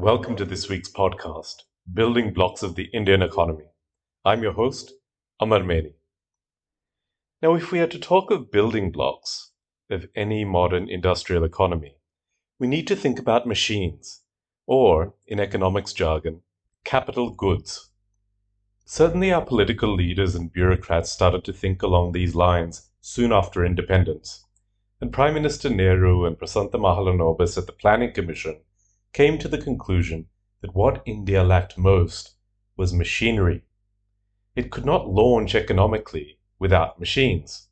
Welcome to this week's podcast, Building Blocks of the Indian Economy. I'm your host, Amar Meri. Now, if we are to talk of building blocks of any modern industrial economy, we need to think about machines, or, in economics jargon, capital goods. Certainly, our political leaders and bureaucrats started to think along these lines soon after independence, and Prime Minister Nehru and Prasanta Mahalanobis at the Planning Commission came to the conclusion that what India lacked most was machinery. It could not launch economically without machines.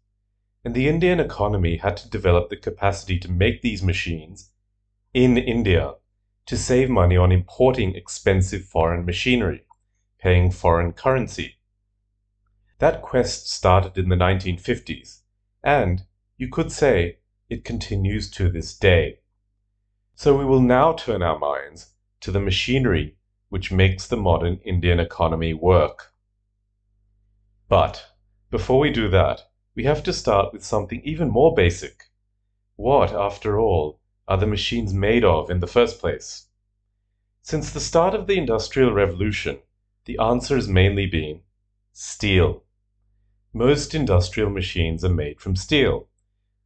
And the Indian economy had to develop the capacity to make these machines in India to save money on importing expensive foreign machinery, paying foreign currency. That quest started in the 1950s, and you could say it continues to this day. So we will now turn our minds to the machinery which makes the modern Indian economy work. But before we do that, we have to start with something even more basic. What, after all, are the machines made of in the first place? Since the start of the Industrial Revolution, the answer has mainly been steel. Most industrial machines are made from steel,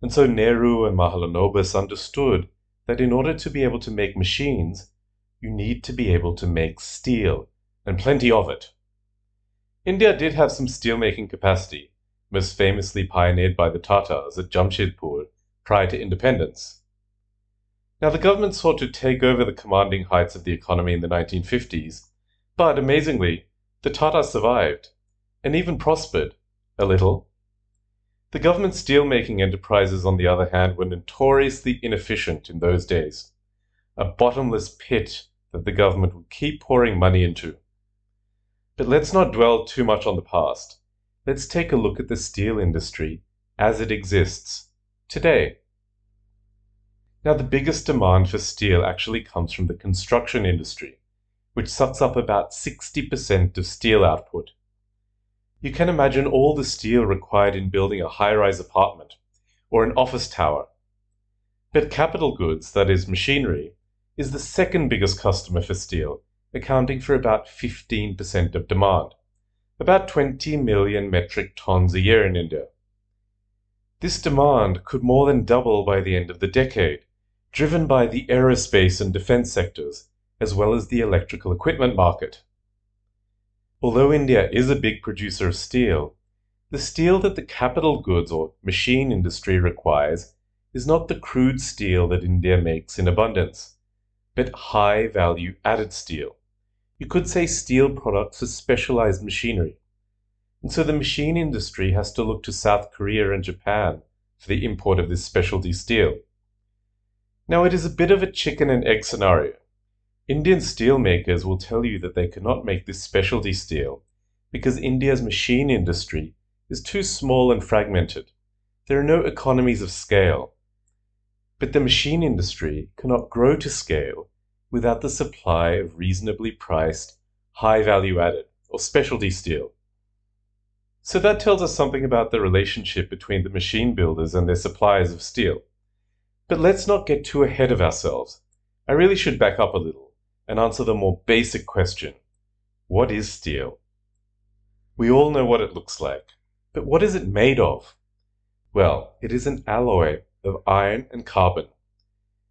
and so Nehru and Mahalanobis understood that in order to be able to make machines, you need to be able to make steel, and plenty of it. India did have some steelmaking capacity, most famously pioneered by the Tatas at Jamshedpur prior to independence. Now, the government sought to take over the commanding heights of the economy in the 1950s, but amazingly, the Tatas survived and even prospered a little the government steelmaking enterprises, on the other hand, were notoriously inefficient in those days, a bottomless pit that the government would keep pouring money into. But let's not dwell too much on the past. Let's take a look at the steel industry as it exists today. Now, the biggest demand for steel actually comes from the construction industry, which sucks up about 60% of steel output. You can imagine all the steel required in building a high rise apartment or an office tower. But capital goods, that is, machinery, is the second biggest customer for steel, accounting for about 15% of demand, about 20 million metric tons a year in India. This demand could more than double by the end of the decade, driven by the aerospace and defense sectors, as well as the electrical equipment market. Although India is a big producer of steel, the steel that the capital goods or machine industry requires is not the crude steel that India makes in abundance, but high value added steel. You could say steel products for specialized machinery. And so the machine industry has to look to South Korea and Japan for the import of this specialty steel. Now, it is a bit of a chicken and egg scenario. Indian steelmakers will tell you that they cannot make this specialty steel because India's machine industry is too small and fragmented. There are no economies of scale. But the machine industry cannot grow to scale without the supply of reasonably priced, high value added, or specialty steel. So that tells us something about the relationship between the machine builders and their suppliers of steel. But let's not get too ahead of ourselves. I really should back up a little and answer the more basic question What is steel? We all know what it looks like, but what is it made of? Well, it is an alloy of iron and carbon.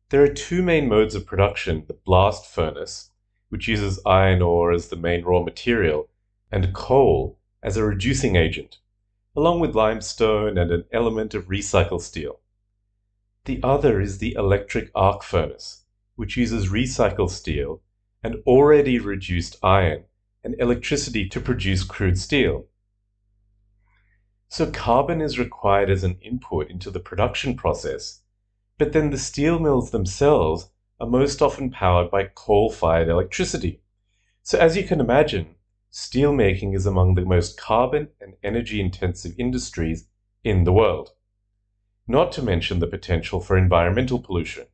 There are two main modes of production the blast furnace, which uses iron ore as the main raw material, and coal as a reducing agent, along with limestone and an element of recycled steel. The other is the electric arc furnace, which uses recycled steel and already reduced iron and electricity to produce crude steel. So carbon is required as an input into the production process, but then the steel mills themselves are most often powered by coal-fired electricity. So as you can imagine, steelmaking is among the most carbon and energy-intensive industries in the world, not to mention the potential for environmental pollution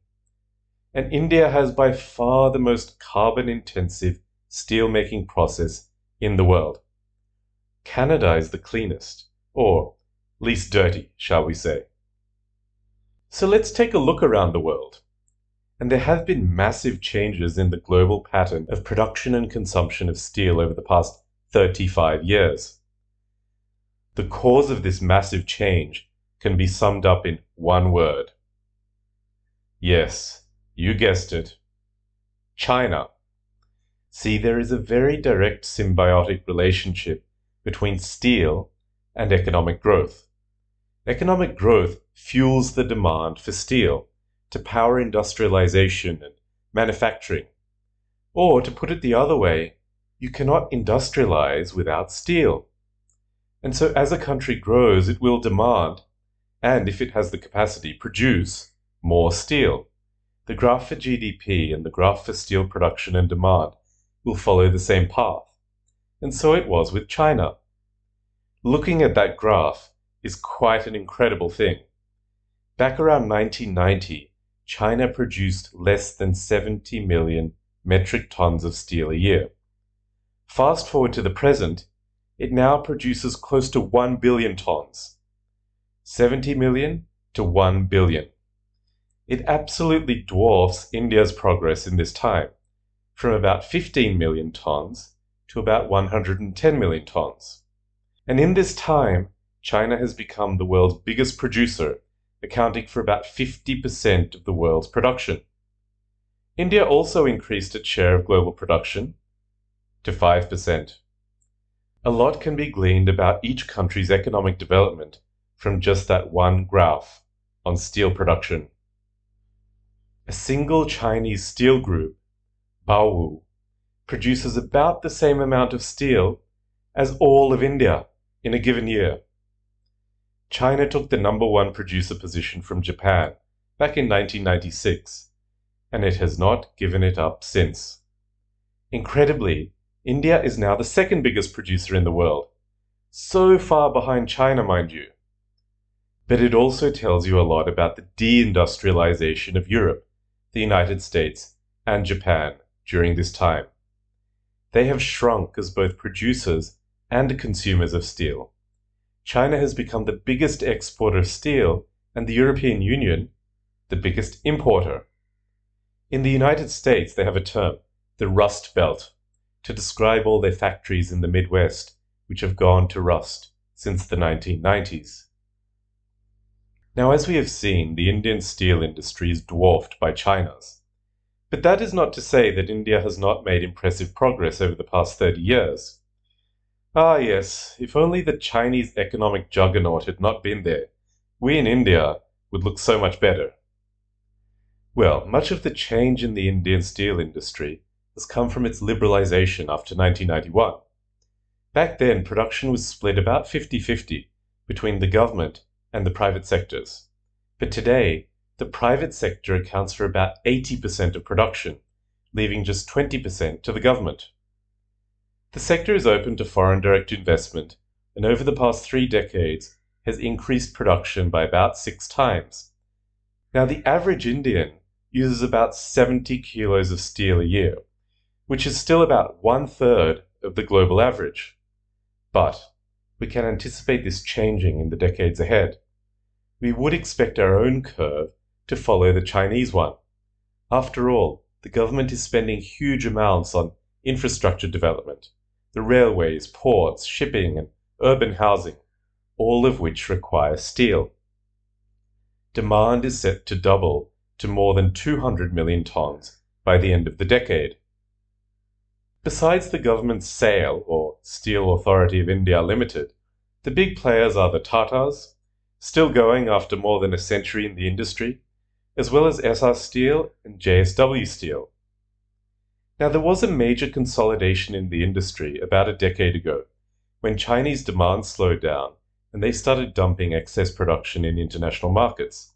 and India has by far the most carbon intensive steelmaking process in the world. Canada is the cleanest, or least dirty, shall we say. So let's take a look around the world. and there have been massive changes in the global pattern of production and consumption of steel over the past 35 years. The cause of this massive change can be summed up in one word. Yes, you guessed it. China. See, there is a very direct symbiotic relationship between steel and economic growth. Economic growth fuels the demand for steel to power industrialization and manufacturing. Or, to put it the other way, you cannot industrialize without steel. And so, as a country grows, it will demand, and if it has the capacity, produce more steel. The graph for GDP and the graph for steel production and demand will follow the same path. And so it was with China. Looking at that graph is quite an incredible thing. Back around 1990, China produced less than 70 million metric tons of steel a year. Fast forward to the present, it now produces close to 1 billion tons. 70 million to 1 billion. It absolutely dwarfs India's progress in this time, from about 15 million tons to about 110 million tons. And in this time, China has become the world's biggest producer accounting for about 50% of the world's production. India also increased its share of global production to 5%. A lot can be gleaned about each country's economic development from just that one graph on steel production. A single Chinese steel group, Baowu, produces about the same amount of steel as all of India in a given year. China took the number one producer position from Japan back in 1996, and it has not given it up since. Incredibly, India is now the second biggest producer in the world, so far behind China, mind you. But it also tells you a lot about the deindustrialization of Europe, the United States, and Japan during this time. They have shrunk as both producers and consumers of steel. China has become the biggest exporter of steel, and the European Union the biggest importer. In the United States, they have a term, the Rust Belt, to describe all their factories in the Midwest which have gone to rust since the 1990s. Now, as we have seen, the Indian steel industry is dwarfed by China's. But that is not to say that India has not made impressive progress over the past 30 years. Ah, yes, if only the Chinese economic juggernaut had not been there, we in India would look so much better. Well, much of the change in the Indian steel industry has come from its liberalization after 1991. Back then, production was split about 50 50 between the government and the private sectors. But today, the private sector accounts for about 80% of production, leaving just 20% to the government. The sector is open to foreign direct investment and over the past three decades has increased production by about six times. Now, the average Indian uses about 70 kilos of steel a year, which is still about one third of the global average. But we can anticipate this changing in the decades ahead. We would expect our own curve to follow the Chinese one. After all, the government is spending huge amounts on infrastructure development, the railways, ports, shipping, and urban housing, all of which require steel. Demand is set to double to more than 200 million tons by the end of the decade. Besides the government's SAIL, or Steel Authority of India Limited, the big players are the Tatas, still going after more than a century in the industry, as well as Essar Steel and JSW Steel. Now, there was a major consolidation in the industry about a decade ago when Chinese demand slowed down and they started dumping excess production in international markets.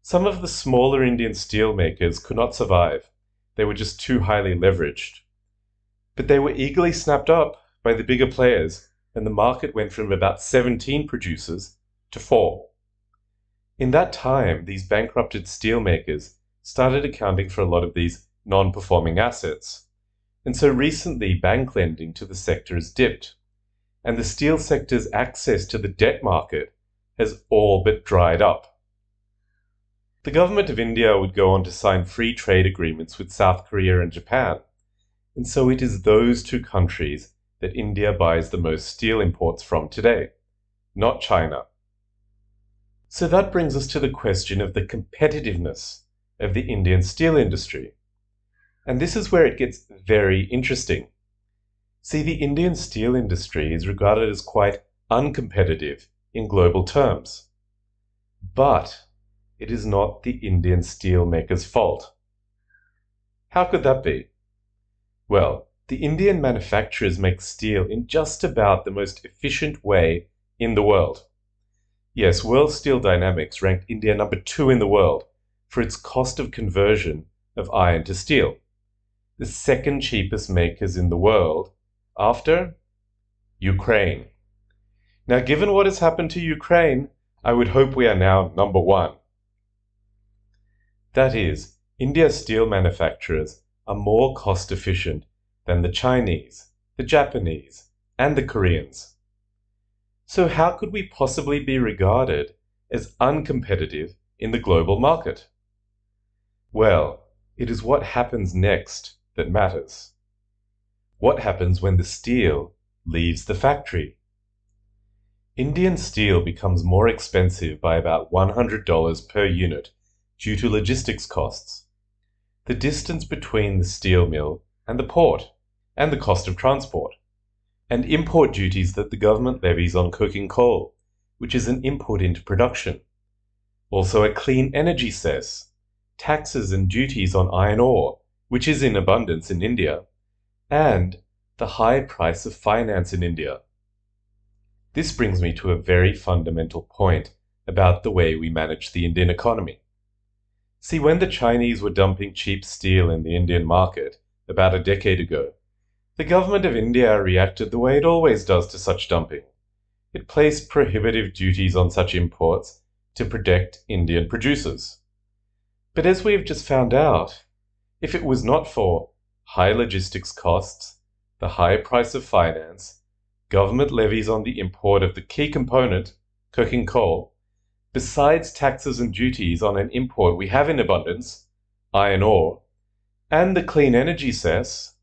Some of the smaller Indian steel makers could not survive, they were just too highly leveraged. But they were eagerly snapped up by the bigger players, and the market went from about 17 producers to 4. In that time, these bankrupted steelmakers started accounting for a lot of these non performing assets. And so recently, bank lending to the sector has dipped, and the steel sector's access to the debt market has all but dried up. the government of India would go on to sign free trade agreements with South Korea and Japan. And so it is those two countries that India buys the most steel imports from today, not China. So that brings us to the question of the competitiveness of the Indian steel industry. And this is where it gets very interesting. See, the Indian steel industry is regarded as quite uncompetitive in global terms. But it is not the Indian steelmaker's fault. How could that be? Well, the Indian manufacturers make steel in just about the most efficient way in the world. Yes, World Steel Dynamics ranked India number two in the world for its cost of conversion of iron to steel, the second cheapest makers in the world after Ukraine. Now, given what has happened to Ukraine, I would hope we are now number one. That is, India's steel manufacturers are more cost efficient than the Chinese, the Japanese, and the Koreans. So, how could we possibly be regarded as uncompetitive in the global market? Well, it is what happens next that matters. What happens when the steel leaves the factory? Indian steel becomes more expensive by about $100 per unit due to logistics costs. The distance between the steel mill and the port, and the cost of transport and import duties that the government levies on coking coal, which is an input into production. Also, a clean energy cess, taxes and duties on iron ore, which is in abundance in India, and the high price of finance in India. This brings me to a very fundamental point about the way we manage the Indian economy. See, when the Chinese were dumping cheap steel in the Indian market about a decade ago, the government of India reacted the way it always does to such dumping. It placed prohibitive duties on such imports to protect Indian producers. But as we have just found out, if it was not for high logistics costs, the high price of finance, government levies on the import of the key component, coking coal, besides taxes and duties on an import we have in abundance, iron ore, and the clean energy cess,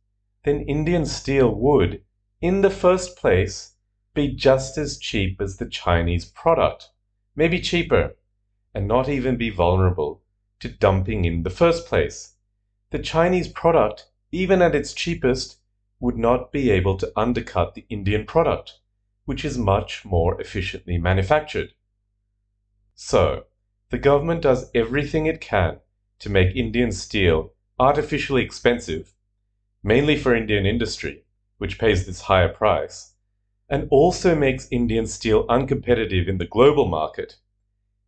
then Indian steel would, in the first place, be just as cheap as the Chinese product, maybe cheaper, and not even be vulnerable to dumping in the first place. The Chinese product, even at its cheapest, would not be able to undercut the Indian product, which is much more efficiently manufactured. So, the government does everything it can to make Indian steel artificially expensive mainly for Indian industry, which pays this higher price, and also makes Indian steel uncompetitive in the global market,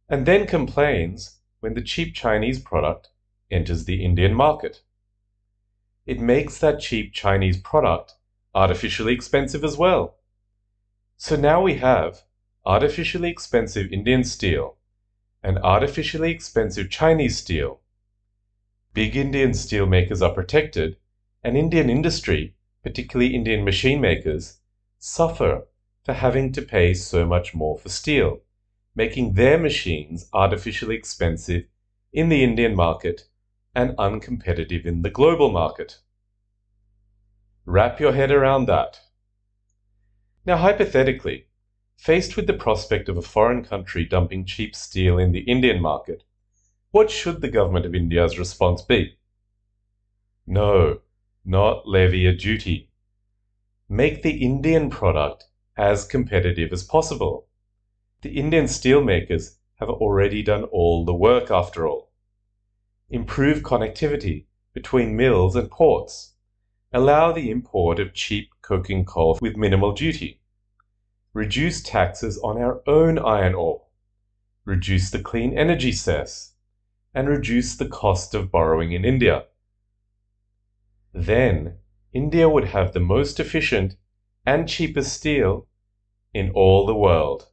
and then complains when the cheap Chinese product enters the Indian market. It makes that cheap Chinese product artificially expensive as well. So now we have artificially expensive Indian steel and artificially expensive Chinese steel. Big Indian steel makers are protected and Indian industry, particularly Indian machine makers, suffer for having to pay so much more for steel, making their machines artificially expensive in the Indian market and uncompetitive in the global market. Wrap your head around that. Now, hypothetically, faced with the prospect of a foreign country dumping cheap steel in the Indian market, what should the government of India's response be? No, not levy a duty. Make the Indian product as competitive as possible. The Indian steelmakers have already done all the work after all. Improve connectivity between mills and ports. Allow the import of cheap coking coal with minimal duty. Reduce taxes on our own iron ore. Reduce the clean energy cess. And reduce the cost of borrowing in India. Then India would have the most efficient and cheapest steel in all the world.